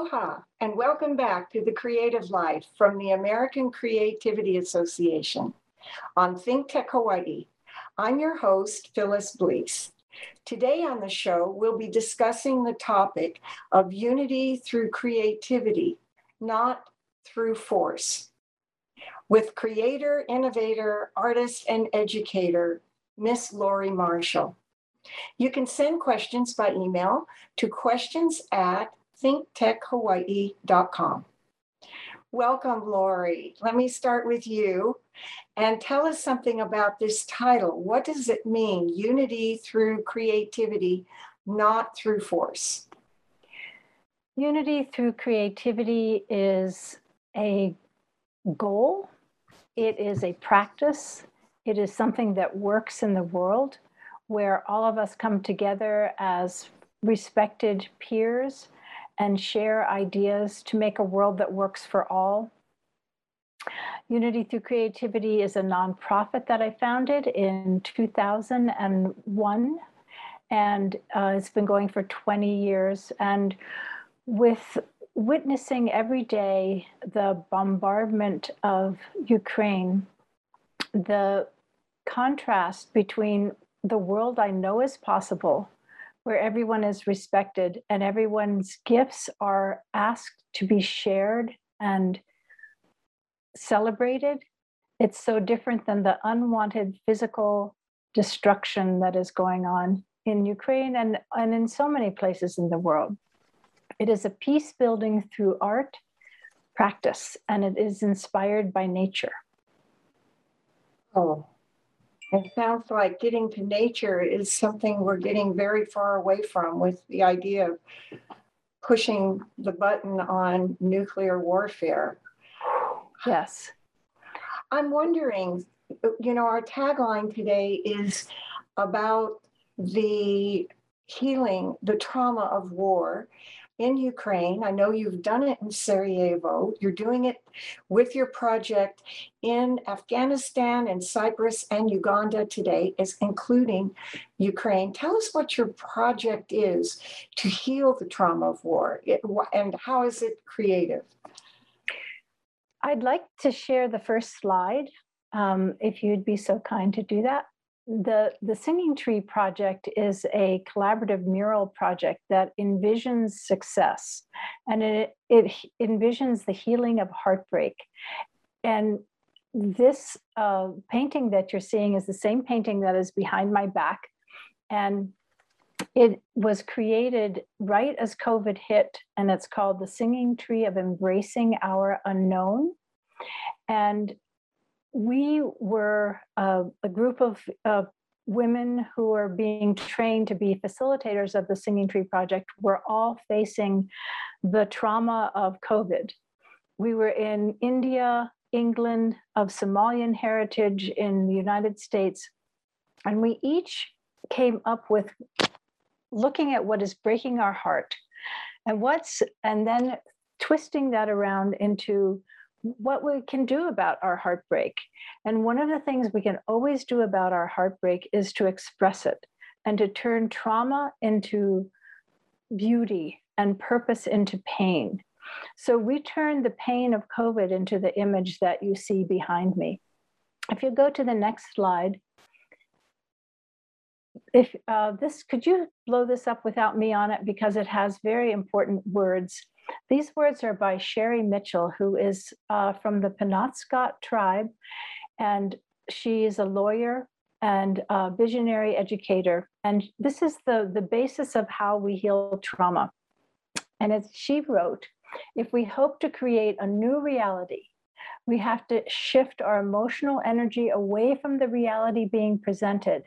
Aloha, and welcome back to The Creative Life from the American Creativity Association on Think Tech Hawaii. I'm your host, Phyllis Blees. Today on the show, we'll be discussing the topic of unity through creativity, not through force, with creator, innovator, artist, and educator, Miss Lori Marshall. You can send questions by email to questions at thinktechhawaii.com. Welcome, Lori. Let me start with you and tell us something about this title. What does it mean? Unity through creativity, not through force. Unity through creativity is a goal, it is a practice, it is something that works in the world where all of us come together as respected peers and share ideas to make a world that works for all. Unity Through Creativity is a nonprofit that I founded in 2001, and uh, it's been going for 20 years. And with witnessing every day the bombardment of Ukraine, the contrast between the world I know is possible where everyone is respected and everyone's gifts are asked to be shared and celebrated, it's so different than the unwanted physical destruction that is going on in Ukraine and, and in so many places in the world. It is a peace building through art practice, and it is inspired by nature. Oh, it sounds like getting to nature is something we're getting very far away from with the idea of pushing the button on nuclear warfare. Yes. I'm wondering, you know, our tagline today is about the healing, the trauma of war in Ukraine. I know you've done it in Sarajevo. You're doing it with your project in Afghanistan and Cyprus and Uganda today, is including Ukraine. Tell us what your project is to heal the trauma of war it, and how is it creative? I'd like to share the first slide, um, if you'd be so kind to do that the the singing tree project is a collaborative mural project that envisions success and it it envisions the healing of heartbreak. And this uh, painting that you're seeing is the same painting that is behind my back and it was created right as covid hit and it's called the singing tree of embracing our unknown. And we were uh, a group of uh, women who are being trained to be facilitators of the Singing Tree Project were all facing the trauma of COVID. We were in India, England, of Somalian heritage in the United States, and we each came up with looking at what is breaking our heart and what's and then twisting that around into what we can do about our heartbreak. And one of the things we can always do about our heartbreak is to express it and to turn trauma into beauty and purpose into pain. So we turn the pain of COVID into the image that you see behind me. If you go to the next slide, if uh, this, could you blow this up without me on it because it has very important words. These words are by Sherri Mitchell, who is uh, from the Penobscot tribe, and she is a lawyer and a visionary educator. And this is the, the basis of how we heal trauma. And as she wrote, if we hope to create a new reality, we have to shift our emotional energy away from the reality being presented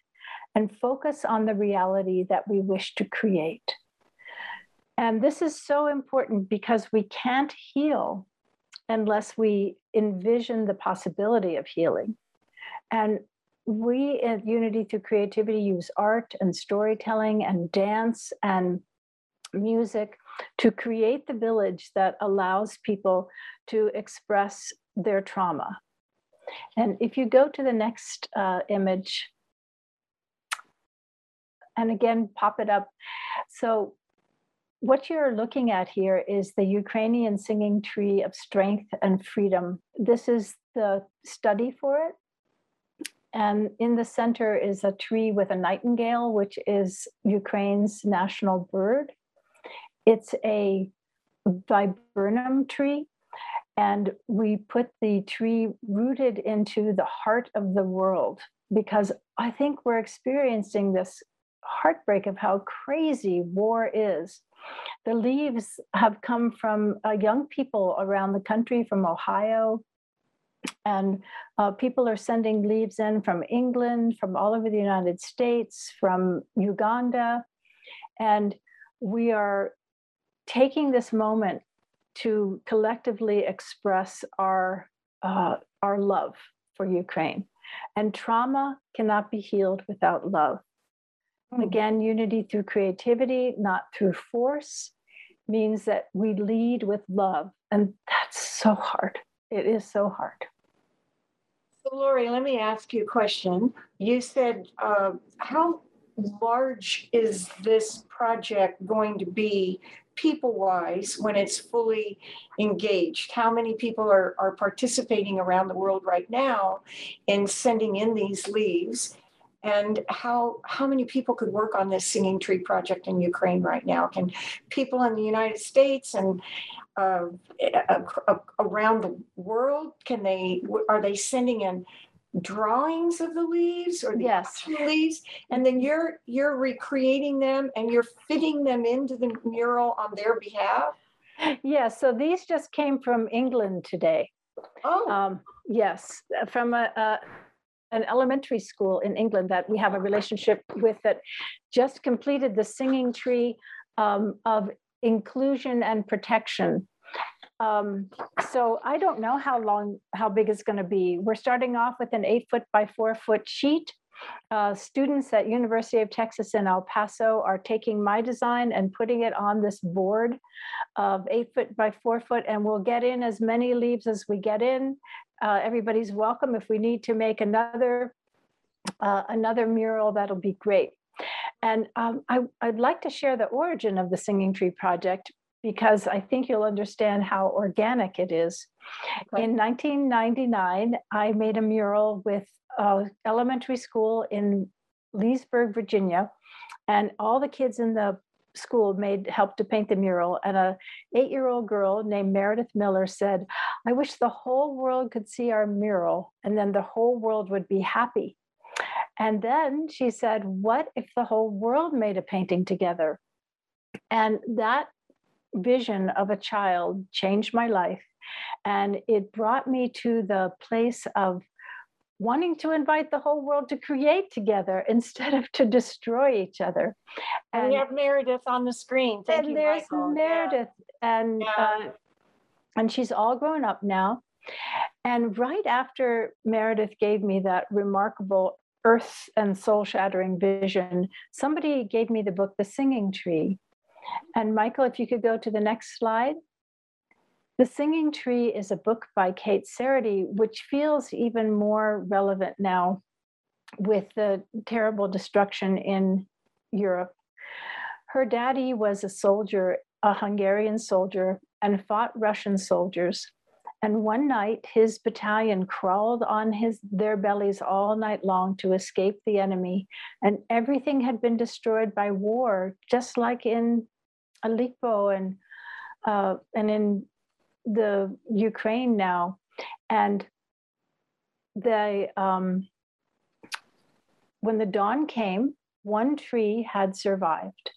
and focus on the reality that we wish to create. And this is so important because we can't heal unless we envision the possibility of healing. And we at Unity Through Creativity use art and storytelling and dance and music to create the village that allows people to express their trauma. And if you go to the next uh, image, and again, pop it up. So what you're looking at here is the Ukrainian singing tree of strength and freedom. This is the study for it. And in the center is a tree with a nightingale, which is Ukraine's national bird. It's a viburnum tree, and we put the tree rooted into the heart of the world because I think we're experiencing this heartbreak of how crazy war is. The leaves have come from uh, young people around the country, from Ohio, and uh, people are sending leaves in from England, from all over the United States, from Uganda. And we are taking this moment to collectively express our, uh, our love for Ukraine. And trauma cannot be healed without love. Again, unity through creativity, not through force, means that we lead with love. And that's so hard. It is so hard. So, Lori, let me ask you a question. You said, uh, how large is this project going to be people wise when it's fully engaged? How many people are, are participating around the world right now in sending in these leaves? And how how many people could work on this singing tree project in Ukraine right now? Can people in the United States and uh, around the world can they are they sending in drawings of the leaves or the yes. leaves and then you're you're recreating them and you're fitting them into the mural on their behalf yeah so these just came from england today oh um, yes from a, a an elementary school in england that we have a relationship with that just completed the singing tree um, of inclusion and protection um, so I don't know how long, how big it's going to be. We're starting off with an eight foot by four foot sheet. Uh, students at University of Texas in El Paso are taking my design and putting it on this board of eight foot by four foot, and we'll get in as many leaves as we get in. Uh, everybody's welcome. If we need to make another uh, another mural, that'll be great. And um, I, would like to share the origin of the Singing Tree Project because I think you'll understand how organic it is. Okay. In 1999, I made a mural with uh, elementary school in Leesburg, Virginia, and all the kids in the school made helped to paint the mural and a eight-year-old girl named meredith miller said i wish the whole world could see our mural and then the whole world would be happy and then she said what if the whole world made a painting together and that vision of a child changed my life. And it brought me to the place of wanting to invite the whole world to create together instead of to destroy each other. And, and you have Meredith on the screen. Thank and you, there's Michael. Meredith, yeah. and yeah. Uh, and she's all grown up now. And right after Meredith gave me that remarkable earth and soul shattering vision, somebody gave me the book, The Singing Tree. And Michael, if you could go to the next slide. The Singing Tree is a book by Kate Seredy, which feels even more relevant now with the terrible destruction in Europe. Her daddy was a soldier, a Hungarian soldier, and fought Russian soldiers. And one night, his battalion crawled on his their bellies all night long to escape the enemy, and everything had been destroyed by war, just like in Aleppo and uh, and in the Ukraine now, and they um, when the dawn came, one tree had survived,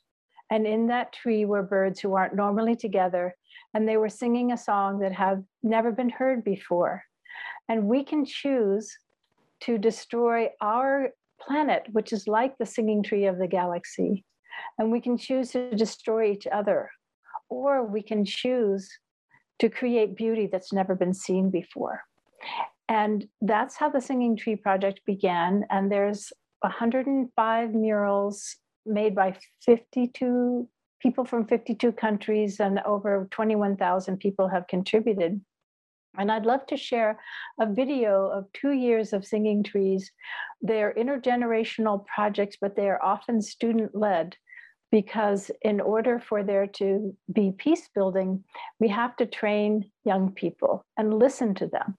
and in that tree were birds who aren't normally together, and they were singing a song that had never been heard before, and we can choose to destroy our planet, which is like the singing tree of the galaxy, and we can choose to destroy each other, or we can choose to create beauty that's never been seen before. And that's how the Singing Tree Project began. And there's 105 murals made by 52 people from 52 countries, and over 21,000 people have contributed. And I'd love to share a video of two years of Singing Trees. They're intergenerational projects, but they are often student led because in order for there to be peace building, we have to train young people and listen to them.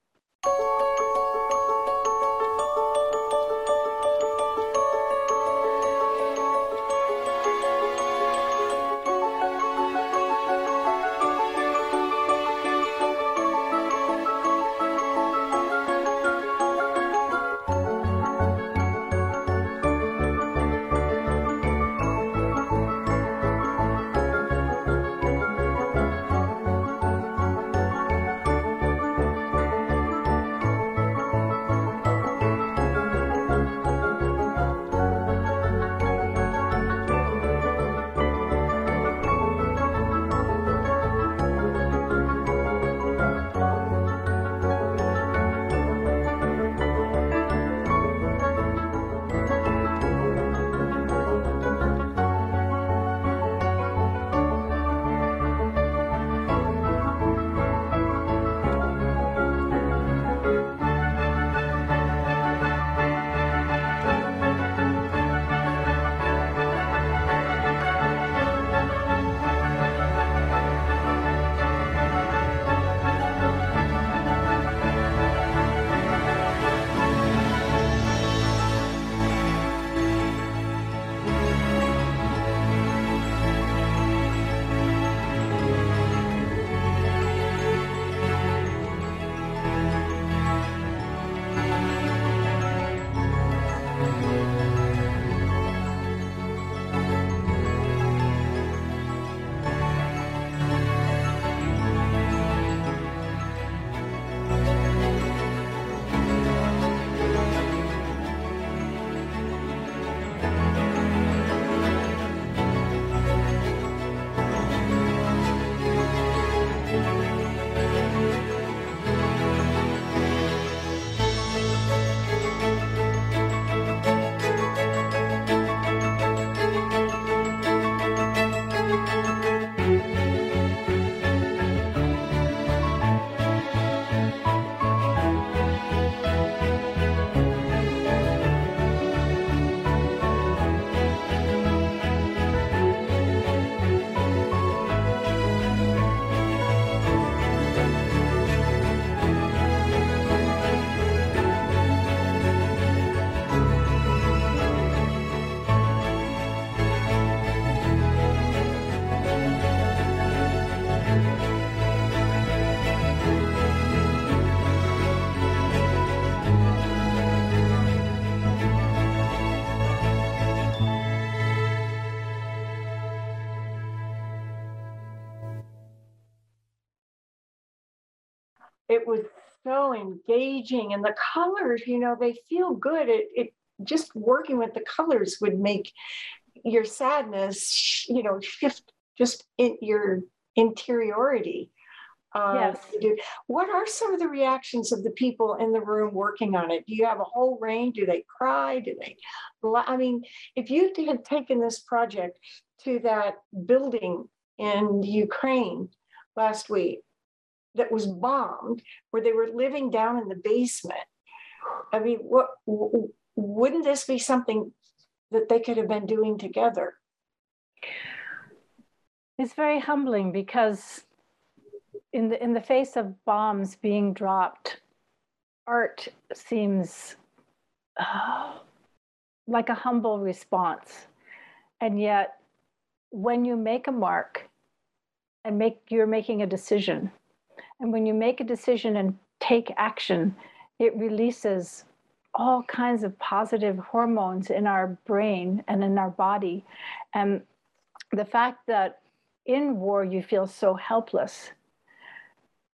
Was so engaging and the colors you know they feel good. It, it just working with the colors would make your sadness you know shift just in your interiority. Uh, yes. what are some of the reactions of the people in the room working on it? Do you have a whole range? Do they cry? Do they i mean if you had taken this project to that building in ukraine last week that was bombed where they were living down in the basement. I mean, what wouldn't this be something that they could have been doing together? It's very humbling because in the in the face of bombs being dropped, art seems uh, like a humble response. And yet when you make a mark and make you're making a decision and when you make a decision and take action, it releases all kinds of positive hormones in our brain and in our body. And the fact that in war you feel so helpless,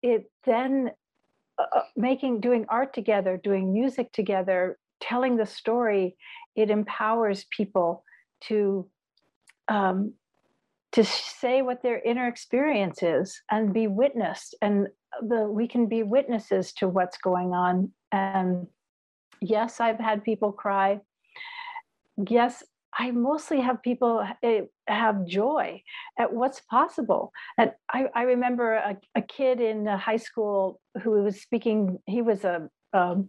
it then uh, uh making doing art together, doing music together, telling the story, it empowers people to um, to say what their inner experience is and be witnessed and the we can be witnesses to what's going on. And yes i've had people cry. Yes i mostly have people eh, have joy at what's possible. And i, I remember a, a kid in high school who was speaking he was a, um,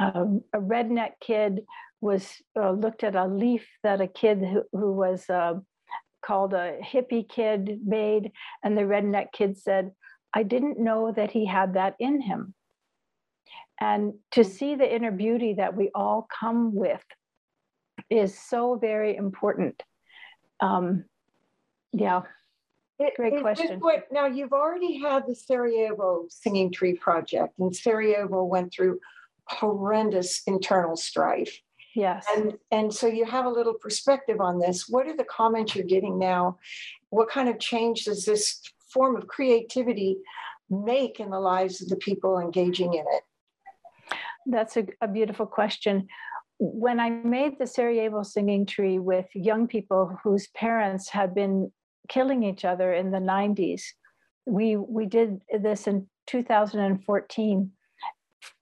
a, a redneck kid was uh, looked at a leaf that a kid who, who was uh, called a hippie kid made, and the redneck kid said, I didn't know that he had that in him. And to see the inner beauty that we all come with is so very important. Um, yeah, It- Great question. what- Now, you've already had the Sarajevo Singing Tree Project, and Sarajevo went through horrendous internal strife. Yes. And, and so you have a little perspective on this. What are the comments you're getting now? What kind of change does this form of creativity make in the lives of the people engaging in it? That's a, a beautiful question. When I made the Sarajevo Singing Tree with young people whose parents had been killing each other in the 90s, we, we did this in 2014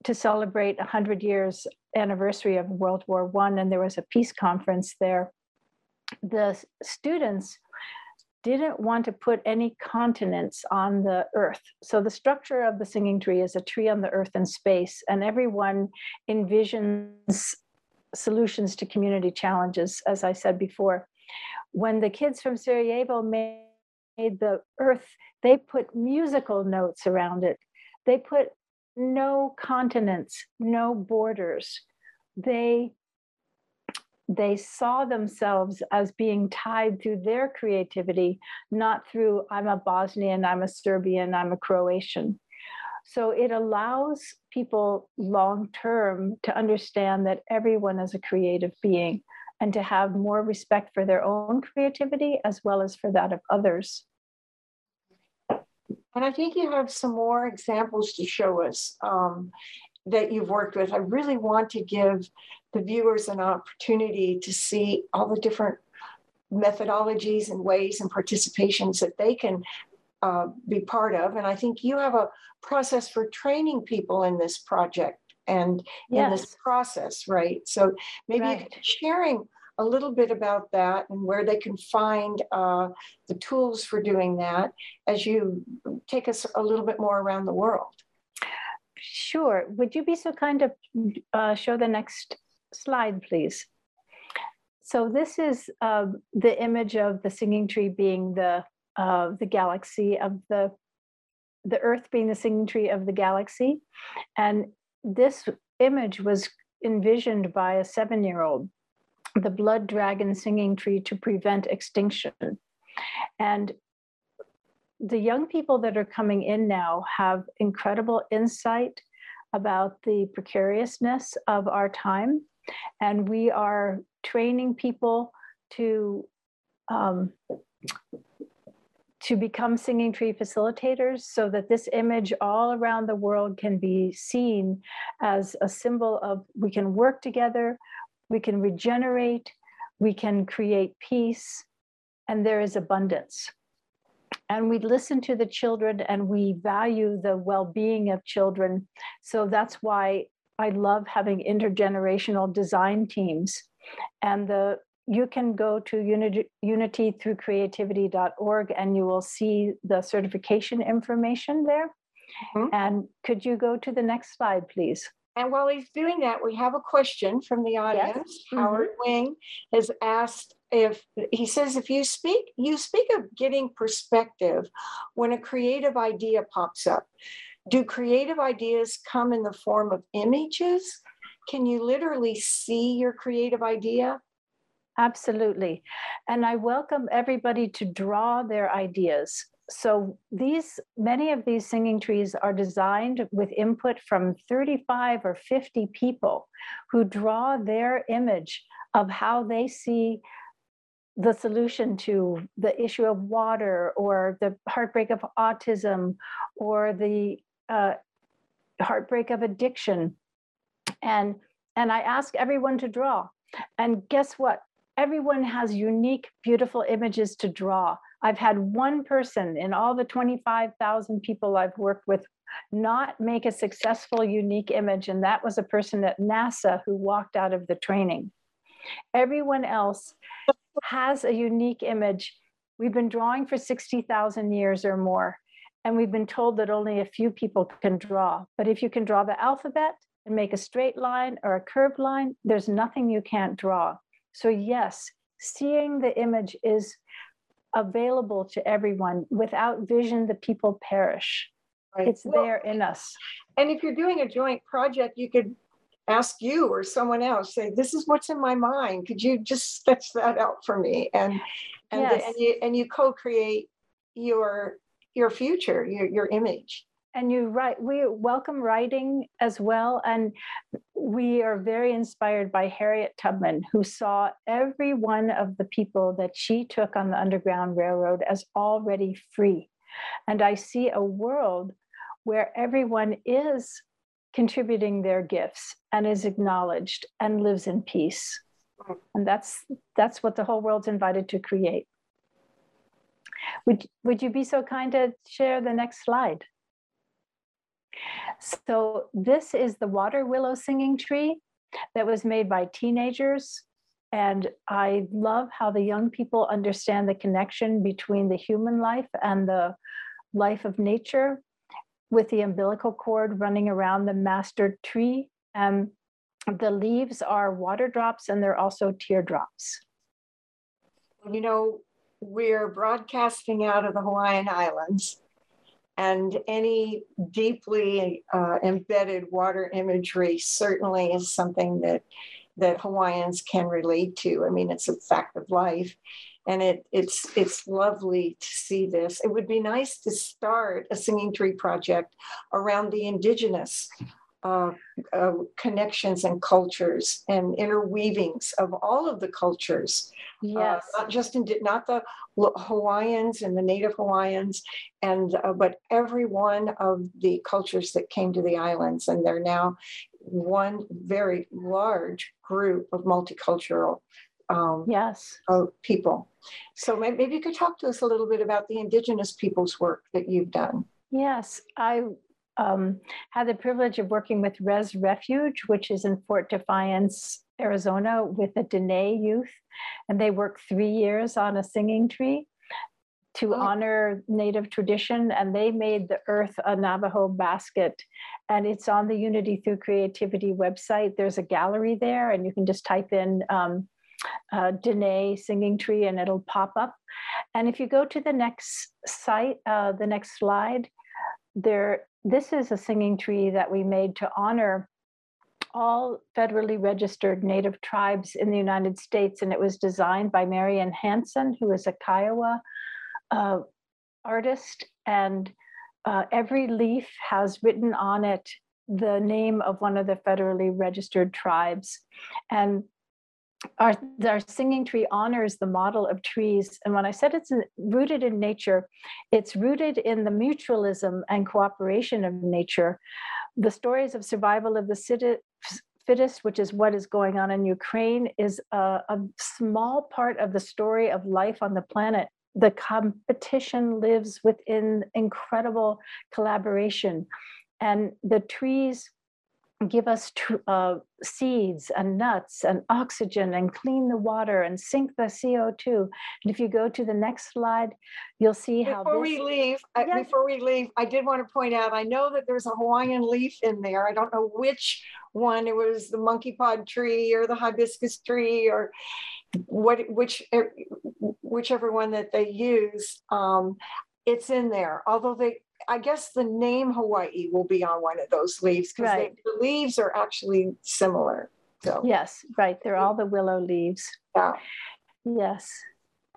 to celebrate 100 years anniversary of World War One, and there was a peace conference there. The students didn't want to put any continents on the earth. So the structure of the singing tree is a tree on the earth and space, and everyone envisions solutions to community challenges, as I said before. When the kids from Sarajevo made the earth, they put musical notes around it. They put no continents, no borders. They they saw themselves as being tied through their creativity, not through I'm a Bosnian, I'm a Serbian, I'm a Croatian. So it allows people long term to understand that everyone is a creative being and to have more respect for their own creativity as well as for that of others. And I think you have some more examples to show us um, that you've worked with. I really want to give the viewers an opportunity to see all the different methodologies and ways and participations that they can uh, be part of. And I think you have a process for training people in this project and in this process, right? So maybe Right. sharing a little bit about that and where they can find uh, the tools for doing that as you take us a little bit more around the world. Sure. Would you be so kind to uh, show the next slide, please? So this is uh, the image of the singing tree being the uh, the galaxy of the the Earth being the singing tree of the galaxy, and this image was envisioned by a seven-year-old, the blood dragon singing tree to prevent extinction, and the young people that are coming in now have incredible insight about the precariousness of our time. And we are training people to, um, to become singing tree facilitators so that this image all around the world can be seen as a symbol of we can work together, we can regenerate, we can create peace, and there is abundance. And we listen to the children and we value the well-being of children. So that's why i love having intergenerational design teams. And the you can go to unity, unity through creativity.org and you will see the certification information there. Mhm. and could you go to the next slide please And while he's doing that, we have a question from the audience. Mhm. Howard Wing has asked if he says if you speak you speak of getting perspective when a creative idea pops up. Do creative ideas come in the form of images? Can you literally see your creative idea? Absolutely. And I welcome everybody to draw their ideas. So these many of these singing trees are designed with input from 35 or 50 people who draw their image of how they see the solution to the issue of water or the heartbreak of autism or the uh, heartbreak of addiction. And and i ask everyone to draw. And guess what? Everyone has unique beautiful images to draw i've had one person in all the 25000 people i've worked with not make a successful unique image and that was a person at nasa who walked out of the training. Everyone else has a unique image. We've been drawing for 60000 years or more and we've been told that only a few people can draw. But if you can draw the alphabet and make a straight line or a curved line, there's nothing you can't draw. So, yes, seeing the image is available to everyone. Without vision, the people perish. Right. It's Well, there in us. And if you're doing a joint project, you could ask you or someone else, say, this is what's in my mind. Could you just sketch that out for me? And and, Yes. and you and you co-create your your future, your your image. And you write, we welcome writing as well. And we are very inspired by Harriet Tubman, who saw every one of the people that she took on the Underground Railroad as already free. And I see a world where everyone is contributing their gifts and is acknowledged and lives in peace. And that's that's what the whole world's invited to create. Would, would you be so kind to share the next slide? So this is the water willow singing tree that was made by teenagers. And I love how the young people understand the connection between the human life and the life of nature with the umbilical cord running around the master tree. And the leaves are water drops and they're also teardrops. You know, we're broadcasting out of the Hawaiian Islands, and any deeply uh, embedded water imagery certainly is something that that Hawaiians can relate to. I mean, it's a fact of life, and it it's it's lovely to see this. It would be nice to start a singing tree project around the indigenous uh, uh, connections and cultures and interweavings of all of the cultures Yes. uh, not just in not the Hawaiians and the Native Hawaiians, and uh, but every one of the cultures that came to the islands, and they're now one very large group of multicultural um, yes. uh, people. So maybe, maybe you could talk to us a little bit about the indigenous people's work that you've done. Yes, I um, had the privilege of working with Rez Refuge, which is in Fort Defiance, Arizona, with the Dene youth. And they worked three years on a singing tree to Oh. honor Native tradition. And they made the Earth a Navajo basket. And it's on the Unity Through Creativity website. There's a gallery there, and you can just type in um, uh, Dene singing tree and it'll pop up. And if you go to the next site, uh, the next slide, there this is a singing tree that we made to honor all federally registered native tribes in the United States, and it was designed by Marian Hansen, who is a Kiowa uh, artist, and uh, every leaf has written on it the name of one of the federally registered tribes, and our, our singing tree honors the model of trees. And when I said it's rooted in nature, it's rooted in the mutualism and cooperation of nature. The stories of survival of the fittest, which is what is going on in Ukraine, is a, a small part of the story of life on the planet. The competition lives within incredible collaboration. And the trees give us tr- uh, seeds and nuts and oxygen and clean the water and sink the CO2. And if you go to the next slide, you'll see how Before this, we leave, I- before we leave, I did want to point out, I know that there's a Hawaiian leaf in there. I don't know which one. It was the monkey pod tree or the hibiscus tree or what, which, er, whichever one that they use. Um, it's in there, although they, I guess the name Hawaii will be on one of those leaves because Right. the leaves are actually similar. So, yes, right, they're all the willow leaves. yeah. Yes.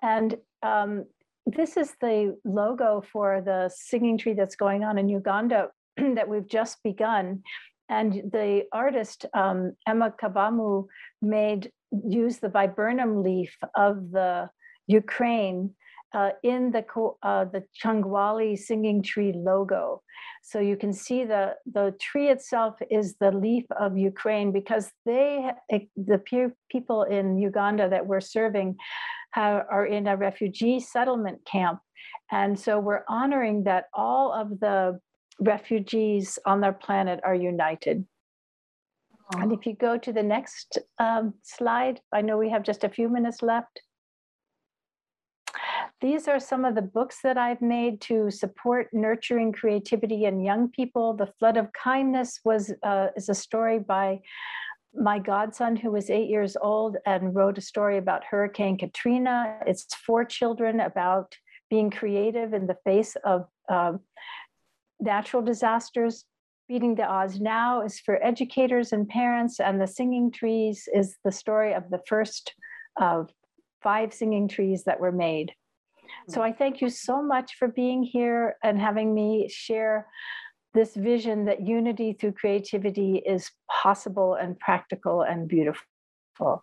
And um, this is the logo for the singing tree that's going on in Uganda that we've just begun. And the artist, um, Emma Kabamu, made use the viburnum leaf of the Ukraine uh, in the uh, the Kyangwali singing tree logo. So you can see the the tree itself is the leaf of Ukraine because they eh, the people in Uganda that we're serving have, are in a refugee settlement camp, and so we're honoring that all of the refugees on their planet are united. And if you go to the next um, slide, I know we have just a few minutes left. These are some of the books that I've made to support nurturing creativity in young people. The Flood of Kindness was uh, is a story by my godson, who was eight years old and wrote a story about Hurricane Katrina. It's for children about being creative in the face of uh, natural disasters. Beating the Odds Now is for educators and parents, and The Singing Trees is the story of the first of five singing trees that were made. So I thank you so much for being here and having me share this vision that unity through creativity is possible and practical and beautiful.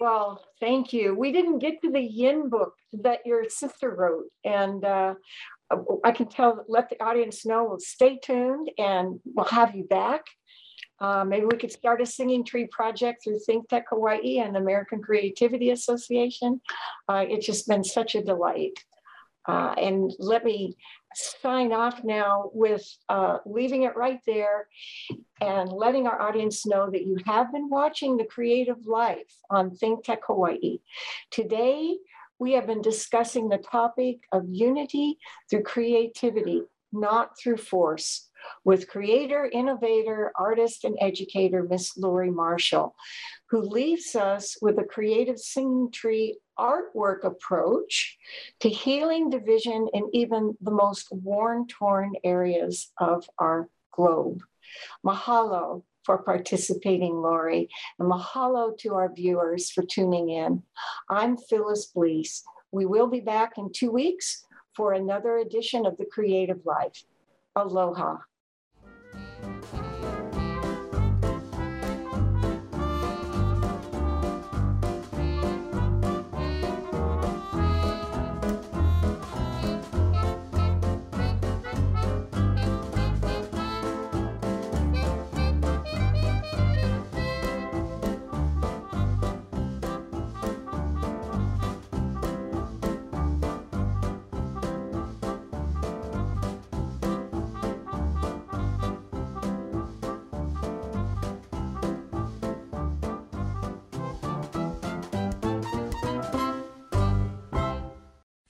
Well, thank you. We didn't get to the yin book that your sister wrote, and uh, I can tell, let the audience know, we'll stay tuned and we'll have you back. Uh, maybe we could start a singing tree project through Think Tech Hawaii and American Creativity Association. Uh, it's just been such a delight. Uh, and let me sign off now with uh, leaving it right there and letting our audience know that you have been watching The Creative Life on Think Tech Hawaii. Today, we have been discussing the topic of unity through creativity, not through force, with creator, innovator, artist, and educator, Miss Lori Marshall, who leaves us with a creative singing tree artwork approach to healing division in even the most worn, torn areas of our globe. Mahalo for participating, Lori, and mahalo to our viewers for tuning in. I'm Phyllis Blees. We will be back in two weeks for another edition of The Creative Life. Aloha. Música